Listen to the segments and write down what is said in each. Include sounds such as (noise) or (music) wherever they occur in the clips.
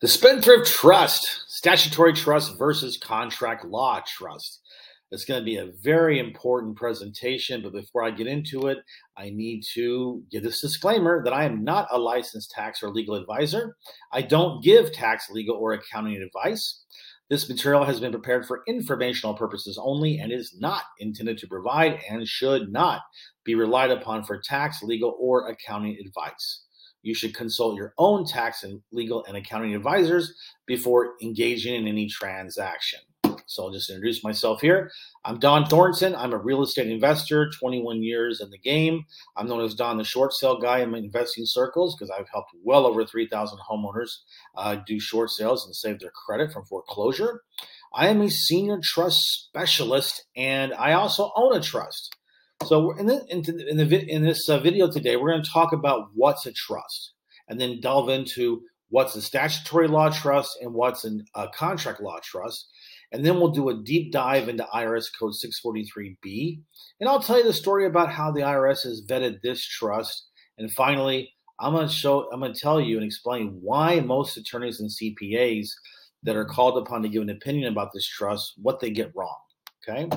The Spendthrift Trust, statutory trust versus contract law trust. It's going to be a very important presentation, but before I get into it, I need to give this disclaimer that I am not a licensed tax or legal advisor. I don't give tax, legal, or accounting advice. This material has been prepared for informational purposes only and is not intended to provide and should not be relied upon for tax, legal, or accounting advice you should consult your own tax and legal and accounting advisors before engaging in any transaction. So I'll just introduce myself here. I'm Dohn Thornton. I'm a real estate investor, 21 years in the game. I'm known as Dohn the short sale guy in my investing circles because I've helped well over 3,000 homeowners uh, do short sales and save their credit from foreclosure. I am a senior trust specialist and I also own a trust. So in, the, in, in, the, in this uh, video today, we're going to talk about what's a trust and then delve into what's a statutory law trust and what's a contract law trust. And then we'll do a deep dive into IRS code 643B. And I'll tell you the story about how the IRS has vetted this trust. And finally, I'm going to show, I'm going to tell you and explain why most attorneys and CPAs that are called upon to give an opinion about this trust, what they get wrong. Okay.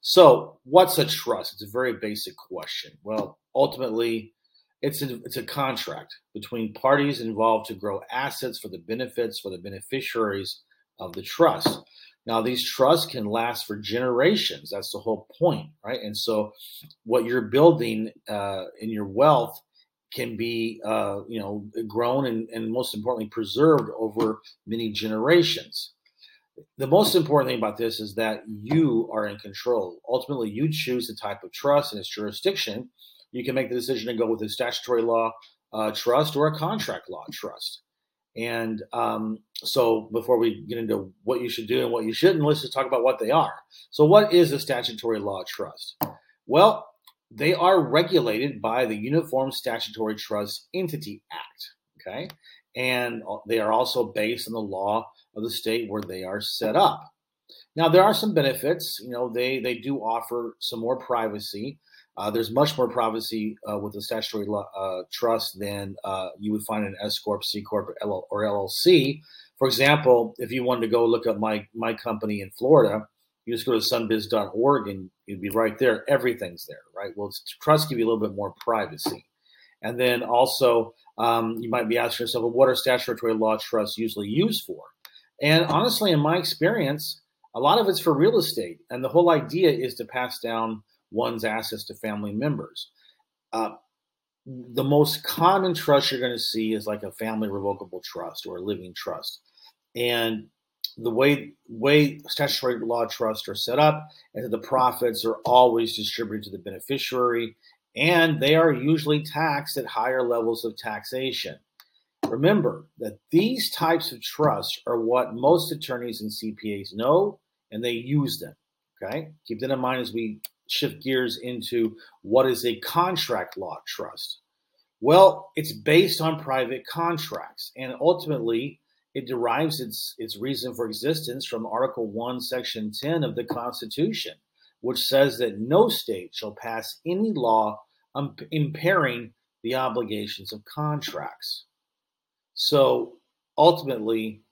So, what's a trust? It's a very basic question. Well, ultimately, it's a, it's a contract between parties involved to grow assets for the benefits for the beneficiaries of the trust. Now, these trusts can last for generations. That's the whole point, right? And so, what you're building uh, in your wealth can be, uh, you know, grown and, and most importantly, preserved over many generations the most important thing about this is that you are in control. Ultimately, you choose the type of trust and its jurisdiction. You can make the decision to go with a statutory law uh, trust or a contract law trust. And um, so, before we get into what you should do and what you shouldn't, let's just talk about what they are. So, what is a statutory law trust? Well, they are regulated by the Uniform Statutory Trust Entity Act. Okay. And they are also based on the law of the state where they are set up. Now, there are some benefits. You know, they they do offer some more privacy. Uh, there's much more privacy uh, with the statutory uh, trust than uh, you would find in S corp, C corp, or, LLC. For example, if you wanted to go look up my my company in Florida, you just go to sunbiz.org and you'd be right there. Everything's there, right? Well, trust give you a little bit more privacy. And then also, um, you might be asking yourself, well, what are statutory law trusts usually used for? And honestly, in my experience, a lot of it's for real estate. And the whole idea is to pass down one's assets to family members. Uh, the most common trust you're going to see is like a family revocable trust or a living trust. And the way way statutory law trusts are set up is that the profits are always distributed to the beneficiary and they are usually taxed at higher levels of taxation. Remember that these types of trusts are what most attorneys and CPAs know and they use them. Okay. Keep that in mind as we shift gears into what is a contract law trust. Well, it's based on private contracts and ultimately it derives its, its reason for existence from Article 1, Section 10 of the Constitution, which says that no state shall pass any law um, impairing the obligations of contracts. So ultimately,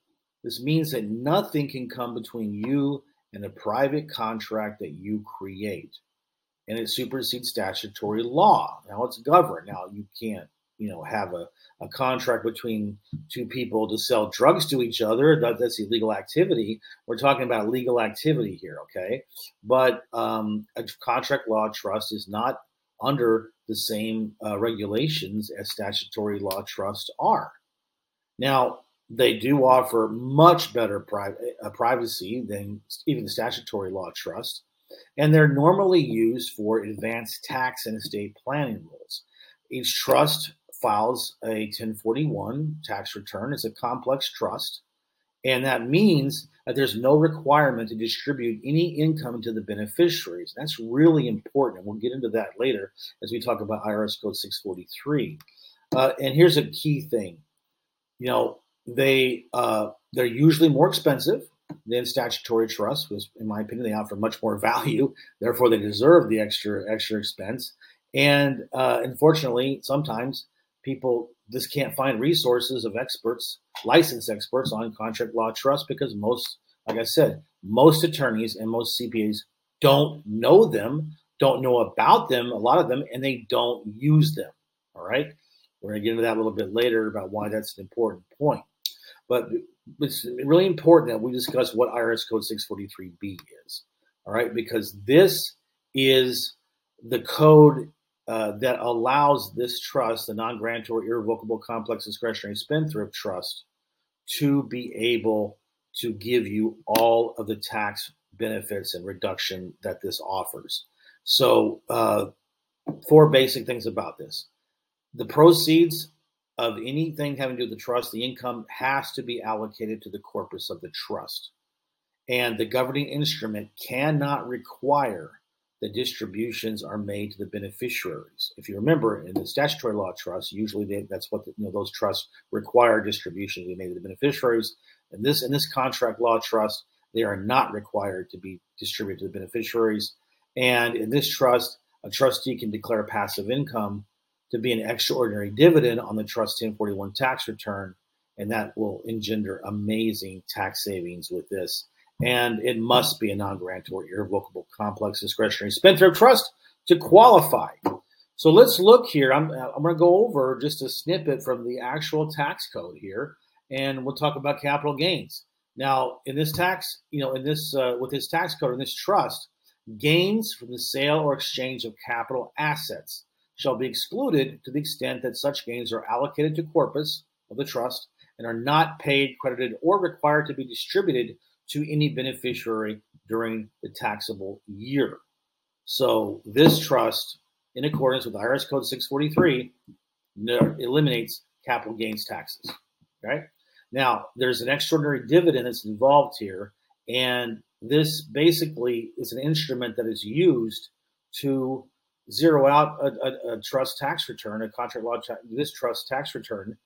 this means that nothing can come between you and a private contract that you create. And it supersedes statutory law. Now it's governed. Now you can't, you know, have a, a contract between two people to sell drugs to each other. That, that's illegal activity. We're talking about legal activity here, okay? But um, a contract law trust is not under the same uh, regulations as statutory law trusts are. Now, they do offer much better pri- uh, privacy than even the statutory law trust, and they're normally used for advanced tax and estate planning rules. Each trust files a 1041 tax return. It's a complex trust, and that means that there's no requirement to distribute any income to the beneficiaries. That's really important. We'll get into that later as we talk about IRS Code 643. Uh, and here's a key thing you know, they uh, they're usually more expensive than statutory trusts, because in my opinion, they offer much more (laughs) value. Therefore, they deserve the extra extra expense. And uh, unfortunately, sometimes people just can't find resources of experts, licensed experts on contract law trust because most, like I said, most attorneys and most CPAs don't know them, don't know about them, a lot of them, and they don't use them. All right. We're going to get into that a little bit later about why that's an important point. But it's really important that we discuss what IRS Code 643B is. All right. Because this is the code uh, that allows this trust, the non grantor irrevocable complex discretionary spendthrift trust, to be able to give you all of the tax benefits and reduction that this offers. So, uh, four basic things about this the proceeds of anything having to do with the trust, the income has to be allocated to the corpus of the trust. And the governing instrument cannot require the distributions are made to the beneficiaries. If you remember, in the statutory law trust, usually they, that's what the, you know those trusts require distributions to be made to the beneficiaries. In this in this contract law trust, they are not required to be distributed to the beneficiaries. And in this trust, a trustee can declare passive income to be an extraordinary dividend on the trust 1041 tax return, and that will engender amazing tax savings with this and it must be a non-grantor irrevocable complex discretionary spendthrift trust to qualify. So let's look here. I'm, I'm going to go over just a snippet from the actual tax code here, and we'll talk about capital gains. Now, in this tax, you know, in this uh, with this tax code in this trust, gains from the sale or exchange of capital assets shall be excluded to the extent that such gains are allocated to corpus of the trust and are not paid, credited, or required to be distributed to any beneficiary during the taxable year. So this trust, in accordance with IRS Code 643, eliminates capital gains taxes. Okay. Now there's an extraordinary dividend that's involved here, and this basically is an instrument that is used to zero out a, a, a trust tax return, a contract law, this trust tax return,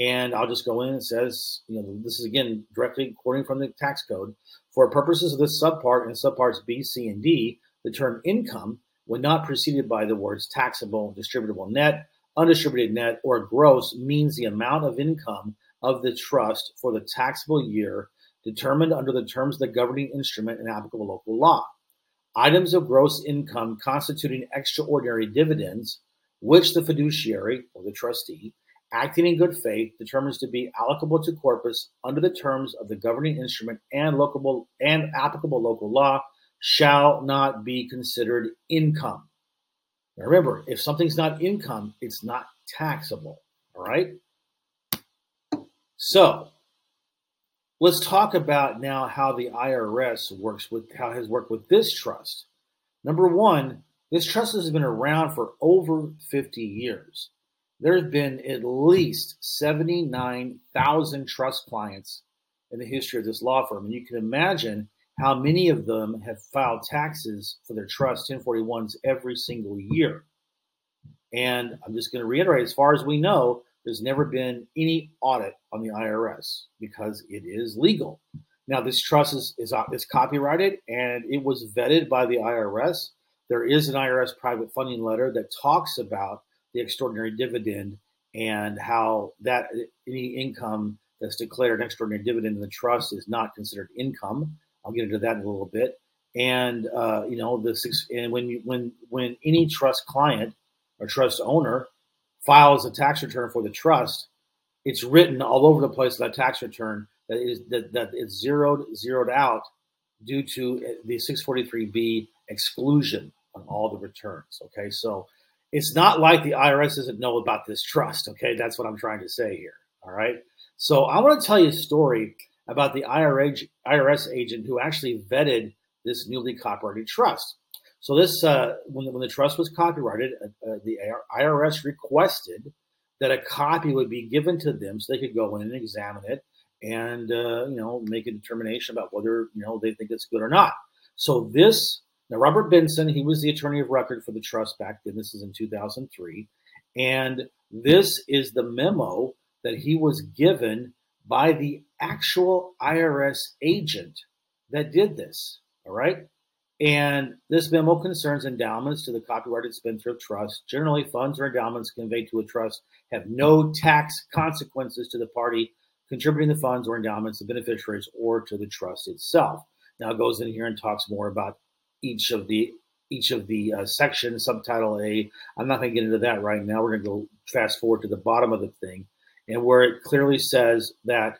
and I'll just go in and says, you know, this is again directly quoting from the tax code. For purposes of this subpart and subparts B, C, and D, the term income, when not preceded by the words taxable, distributable net, undistributed net, or gross, means the amount of income of the trust for the taxable year determined under the terms of the governing instrument and applicable local law. Items of gross income constituting extraordinary dividends, which the fiduciary or the trustee acting in good faith determines to be allocable to corpus under the terms of the governing instrument and local and applicable local law shall not be considered income. Now remember, if something's not income, it's not taxable. All right. So let's talk about now how the IRS works with how has worked with this trust. Number one, this trust has been around for over 50 years there's been at least 79,000 trust clients in the history of this law firm. And you can imagine how many of them have filed taxes for their trust 1041s every single year. And I'm just going to reiterate as far as we know, there's never been any audit on the IRS because it is legal. Now, this trust is, is, uh, is copyrighted and it was vetted by the IRS. There is an IRS private funding letter that talks about the extraordinary dividend and how that any income that's declared an extraordinary dividend in the trust is not considered income. I'll get into that in a little bit. And uh, you know the six, and when you when when any trust client or trust owner files a tax return for the trust, it's written all over the place that tax return that is that, that it's zeroed zeroed out due to the 643b exclusion on all the returns. Okay, so it's not like the IRS doesn't know about this trust. Okay, that's what I'm trying to say here. All right. So I want to tell you a story about the IRS agent who actually vetted this newly copyrighted trust. So this, uh, when, the, when the trust was copyrighted, uh, uh the IRS requested that a copy would be given to them so they could go in and examine it and uh, you know make a determination about whether you know they think it's good or not. So this now, Robert Benson, he was the attorney of record for the trust back then. This is in 2003. And this is the memo that he was given by the actual IRS agent that did this. All right. And this memo concerns endowments to the copyrighted spendthrift trust. Generally, funds or endowments conveyed to a trust have no tax consequences to the party contributing the funds or endowments, the beneficiaries, or to the trust itself. Now it goes in here and talks more about each of the each of the uh, sections. Subtitle A. I'm not going to get into that right now. We're going to go fast forward to the bottom of the thing, and where it clearly says that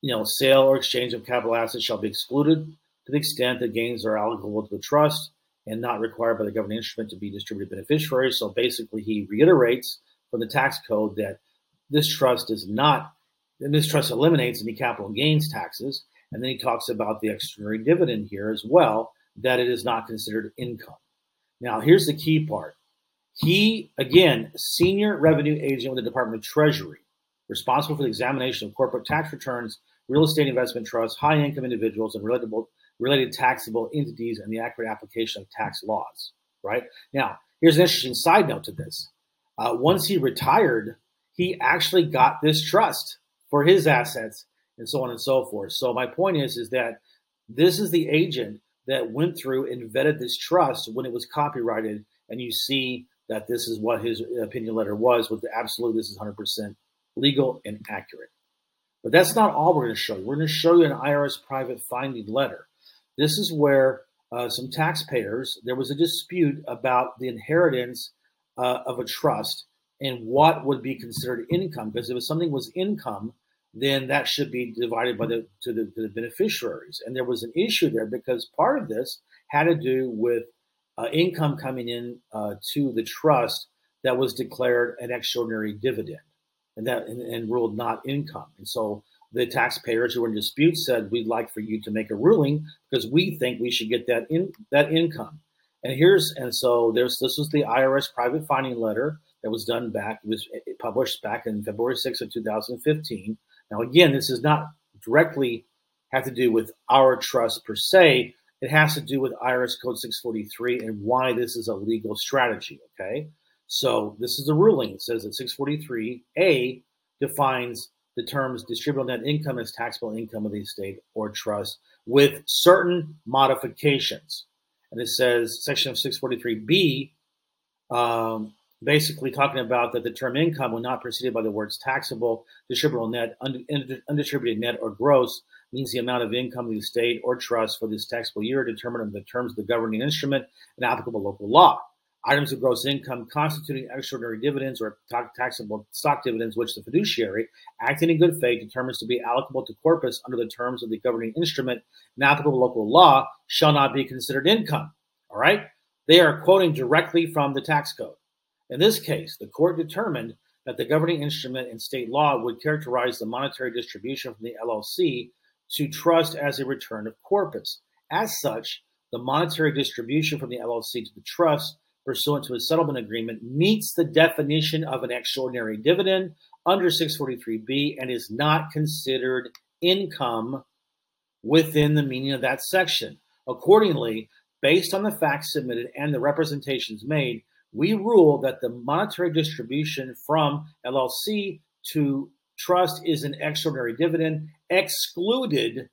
you know sale or exchange of capital assets shall be excluded to the extent that gains are allocable to the trust and not required by the governing instrument to be distributed beneficiaries. So basically, he reiterates from the tax code that this trust is not, and this trust eliminates any capital gains taxes. And then he talks about the extraordinary dividend here as well, that it is not considered income. Now, here's the key part. He, again, senior revenue agent with the Department of Treasury, responsible for the examination of corporate tax returns, real estate investment trusts, high income individuals, and relatable related taxable entities and the accurate application of tax laws. Right now, here's an interesting side note to this. Uh, once he retired, he actually got this trust for his assets and so on and so forth. So my point is, is that this is the agent that went through and vetted this trust when it was copyrighted, and you see that this is what his opinion letter was with the absolute. This is 100% legal and accurate. But that's not all we're going to show you. We're going to show you an IRS private finding letter. This is where uh, some taxpayers, there was a dispute about the inheritance uh, of a trust and what would be considered income. Because if something was income, then that should be divided by the to, the to the, beneficiaries. And there was an issue there because part of this had to do with uh, income coming in uh, to the trust that was declared an extraordinary dividend, and that and, and ruled not income. And so the taxpayers who were in dispute said, "We'd like for you to make a ruling because we think we should get that in that income." And here's and so there's this was the IRS private finding letter that was done back was published back in February 6th of 2015. Now again, this does not directly have to do with our trust per se. It has to do with IRS Code 643 and why this is a legal strategy. Okay, so this is the ruling. It says that 643A defines the terms distributable net income as taxable income of the estate or trust with certain modifications. And it says section of 643B, um, basically talking about that the term income when not preceded by the words taxable, distributable net, undistributed net, or gross means the amount of income of the estate or trust for this taxable year determined under the terms of the governing instrument and applicable local law items of gross income constituting extraordinary dividends or taxable stock dividends, which the fiduciary, acting in good faith, determines to be allocable to corpus under the terms of the governing instrument and applicable local law, shall not be considered income. All right? They are quoting directly from the tax code. In this case, the court determined that the governing instrument in state law would characterize the monetary distribution from the LLC to trust as a return of corpus. As such, the monetary distribution from the LLC to the trust pursuant to a settlement agreement meets the definition of an extraordinary dividend under 643B and is not considered income within the meaning of that section. Accordingly, based on the facts submitted and the representations made, we rule that the monetary distribution from LLC to trust is an extraordinary dividend excluded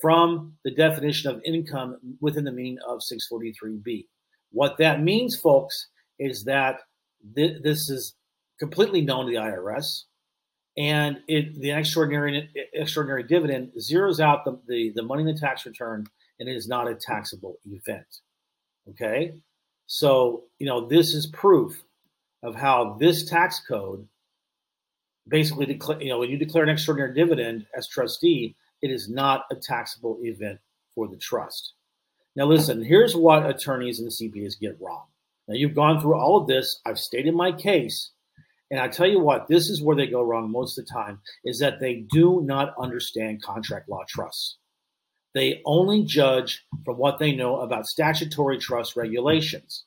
from the definition of income within the meaning of 643B. What that means, folks, is that th- this is completely known to the IRS, and it, the extraordinary extraordinary dividend zeroes out the, the, the money in the tax return, and it is not a taxable event. Okay, so you know this is proof of how this tax code basically declare. You know, when you declare an extraordinary dividend as trustee, it is not a taxable event for the trust. Now, listen, here's what attorneys and CPAs get wrong. Now, you've gone through all of this. I've stated my case. And I tell you what, this is where they go wrong most of the time is that they do not understand contract law trusts. They only judge from what they know about statutory trust regulations.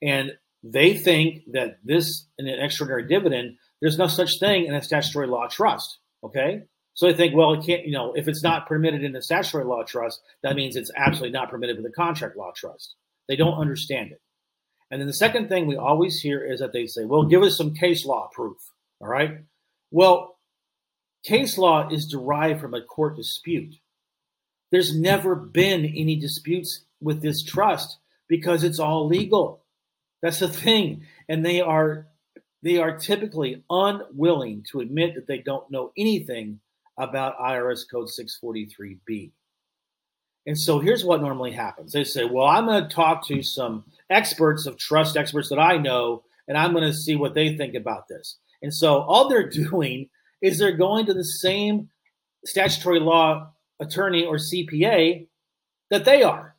And they think that this, in an extraordinary dividend, there's no such thing in a statutory law trust. Okay. So they think, well, it can't, you know, if it's not permitted in the statutory law trust, that means it's absolutely not permitted with the contract law trust. They don't understand it. And then the second thing we always hear is that they say, well, give us some case law proof. All right. Well, case law is derived from a court dispute. There's never been any disputes with this trust because it's all legal. That's the thing. And they are they are typically unwilling to admit that they don't know anything about IRS code 643B. And so here's what normally happens. They say, "Well, I'm going to talk to some experts of trust experts that I know and I'm going to see what they think about this." And so all they're (laughs) doing is they're going to the same statutory law attorney or CPA that they are.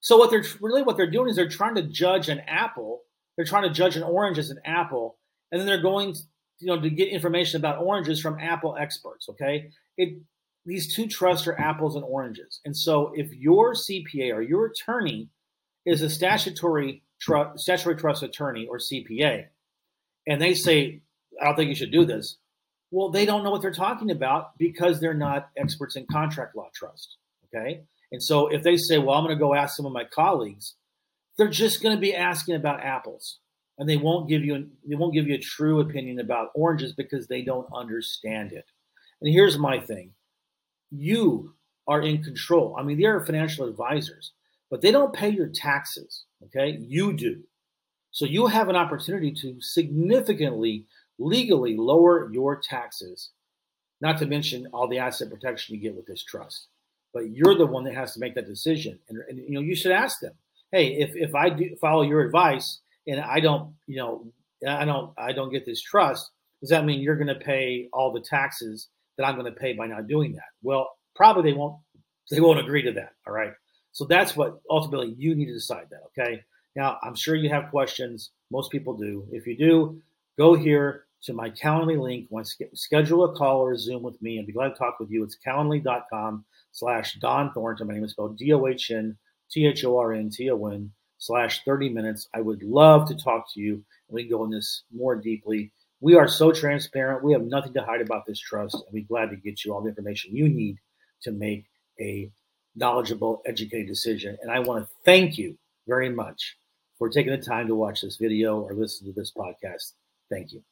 So what they're really what they're doing is they're trying to judge an apple. They're trying to judge an orange as an apple, and then they're going, you know, to get information about oranges from apple experts. Okay, it these two trusts are apples and oranges, and so if your CPA or your attorney is a statutory statutory trust attorney or CPA, and they say, "I don't think you should do this," well, they don't know what they're talking about because they're not experts in contract law trust. Okay. And so if they say, well, I'm going to go ask some of my colleagues, they're just going to be asking about apples and they won't give you an, they won't give you a true opinion about oranges because they don't understand it. And here's my thing. You are in control. I mean, they are financial advisors, but they don't pay your taxes, okay? You do. So you have an opportunity to significantly legally lower your taxes, not to mention all the asset protection you get with this trust but you're the one that has to make that decision. And, and you know, you should ask them, hey, if if I do follow your advice and I don't, you know, I don't I don't get this trust, does that mean you're going to pay all the taxes that I'm going to pay by not doing that? Well, probably they won't they won't agree to that. All right. So that's what ultimately you need to decide that. Okay. Now I'm sure you have questions. Most people do. If you do, go here to my Calendly link. To schedule a call or a Zoom with me, and be glad to talk with you. It's calendly.com slash Dohn Thornton. My name is spelled D O H N T H O R N T O N slash 30 minutes. I would love to talk to you and we can go in this more deeply. We are so transparent. We have nothing to hide about this trust, and we're glad to get you all the information you need to make a knowledgeable, educated decision. And I want to thank you very much for taking the time to watch this video or listen to this podcast. Thank you.